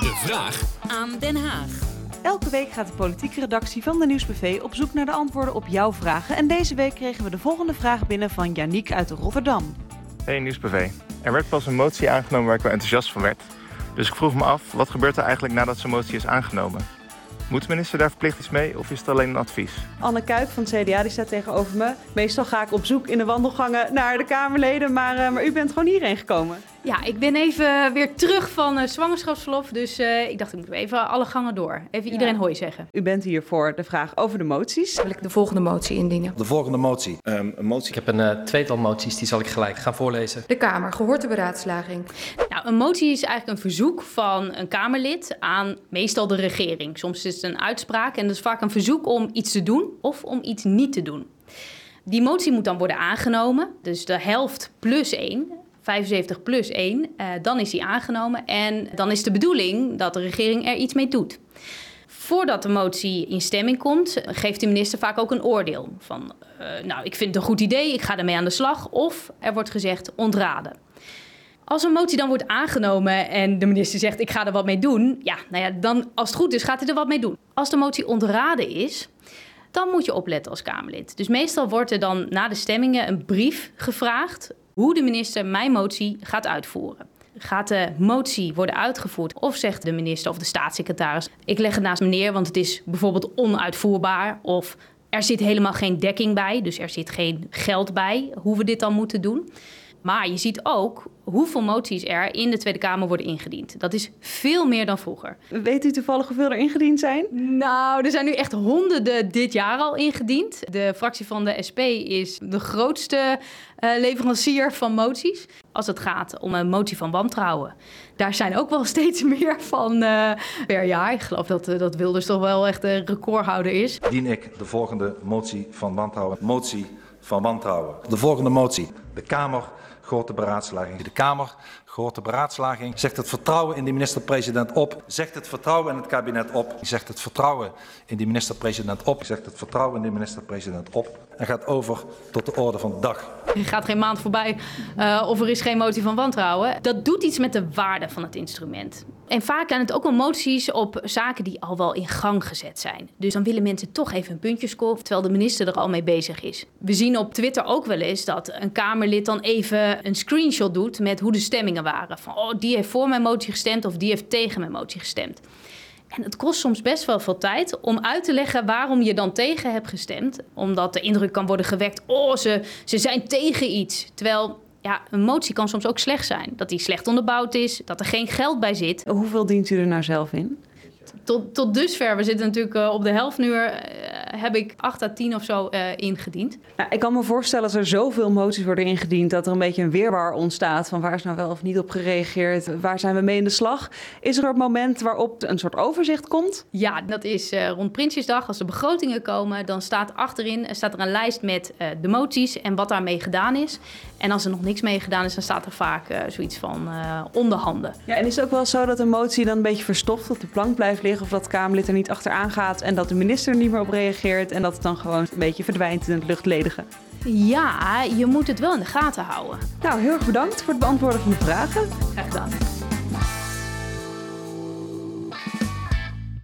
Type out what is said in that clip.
De vraag Aan Den Haag. Elke week gaat de politieke redactie van de Nieuwsbv op zoek naar de antwoorden op jouw vragen. En deze week kregen we de volgende vraag binnen van Yannick uit Rotterdam. Hey Nieuwsbv. Er werd pas een motie aangenomen waar ik wel enthousiast van werd. Dus ik vroeg me af, wat gebeurt er eigenlijk nadat zo'n motie is aangenomen? Moet de minister daar verplicht iets mee of is het alleen een advies? Anne Kuik van het CDA die staat tegenover me. Meestal ga ik op zoek in de wandelgangen naar de Kamerleden, maar, eh, maar u bent gewoon hierheen gekomen. Ja, ik ben even weer terug van uh, zwangerschapsverlof. Dus uh, ik dacht, ik moet even alle gangen door. Even ja. iedereen hooi zeggen. U bent hier voor de vraag over de moties. Wil ik de volgende motie indienen? De volgende motie. Um, een motie. Ik heb een uh, tweetal moties, die zal ik gelijk gaan voorlezen. De Kamer, gehoord de beraadslaging. Nou, een motie is eigenlijk een verzoek van een Kamerlid aan meestal de regering. Soms is het een uitspraak en dat is vaak een verzoek om iets te doen of om iets niet te doen. Die motie moet dan worden aangenomen, dus de helft plus één. 75 plus 1, uh, dan is die aangenomen. En dan is de bedoeling dat de regering er iets mee doet. Voordat de motie in stemming komt, geeft de minister vaak ook een oordeel. Van, uh, nou, ik vind het een goed idee, ik ga ermee aan de slag. Of er wordt gezegd ontraden. Als een motie dan wordt aangenomen en de minister zegt ik ga er wat mee doen, ja, nou ja, dan als het goed is gaat hij er wat mee doen. Als de motie ontraden is, dan moet je opletten als Kamerlid. Dus meestal wordt er dan na de stemmingen een brief gevraagd hoe de minister mijn motie gaat uitvoeren. Gaat de motie worden uitgevoerd of zegt de minister of de staatssecretaris: ik leg het naast me neer, want het is bijvoorbeeld onuitvoerbaar of er zit helemaal geen dekking bij, dus er zit geen geld bij hoe we dit dan moeten doen. Maar je ziet ook hoeveel moties er in de Tweede Kamer worden ingediend. Dat is veel meer dan vroeger. Weet u toevallig hoeveel er ingediend zijn? Nou, er zijn nu echt honderden dit jaar al ingediend. De fractie van de SP is de grootste uh, leverancier van moties. Als het gaat om een motie van wantrouwen. Daar zijn ook wel steeds meer van uh, per jaar. Ik geloof dat, uh, dat Wilders toch wel echt een recordhouder is. Dien ik de volgende motie van wantrouwen. Motie van wantrouwen. De volgende motie. De Kamer grote beraadslaging. De Kamer, grote beraadslaging, zegt het vertrouwen in de minister-president op. Zegt het vertrouwen in het kabinet op. Zegt het vertrouwen in de minister-president op. Zegt het vertrouwen in de minister-president op. En gaat over tot de orde van de dag. Er gaat geen maand voorbij uh, of er is geen motie van wantrouwen. Dat doet iets met de waarde van het instrument. En vaak zijn het ook wel moties op zaken die al wel in gang gezet zijn. Dus dan willen mensen toch even een puntje scoren, terwijl de minister er al mee bezig is. We zien op Twitter ook wel eens dat een Kamerlid dan even een screenshot doet met hoe de stemmingen waren. Van, oh, die heeft voor mijn motie gestemd of die heeft tegen mijn motie gestemd. En het kost soms best wel veel tijd om uit te leggen waarom je dan tegen hebt gestemd. Omdat de indruk kan worden gewekt, oh, ze, ze zijn tegen iets. Terwijl ja, een motie kan soms ook slecht zijn. Dat die slecht onderbouwd is, dat er geen geld bij zit. Hoeveel dient u er nou zelf in? Tot, tot dusver, we zitten natuurlijk uh, op de helft nu, uh, heb ik 8 à 10 of zo uh, ingediend. Nou, ik kan me voorstellen dat er zoveel moties worden ingediend dat er een beetje een weerwaar ontstaat van waar is nou wel of niet op gereageerd, waar zijn we mee in de slag. Is er een moment waarop een soort overzicht komt? Ja, dat is rond Prinsjesdag. Als de begrotingen komen, dan staat achterin staat er een lijst met de moties en wat daarmee gedaan is. En als er nog niks mee gedaan is, dan staat er vaak zoiets van onderhanden. Ja, en is het ook wel zo dat een motie dan een beetje verstopt op de plank blijft liggen of dat Kamerlid er niet achteraan gaat en dat de minister er niet meer op reageert en dat het dan gewoon een beetje verdwijnt in het luchtledige? Ja, je moet het wel in de gaten houden. Nou, heel erg bedankt voor het beantwoorden van de vragen. Graag gedaan.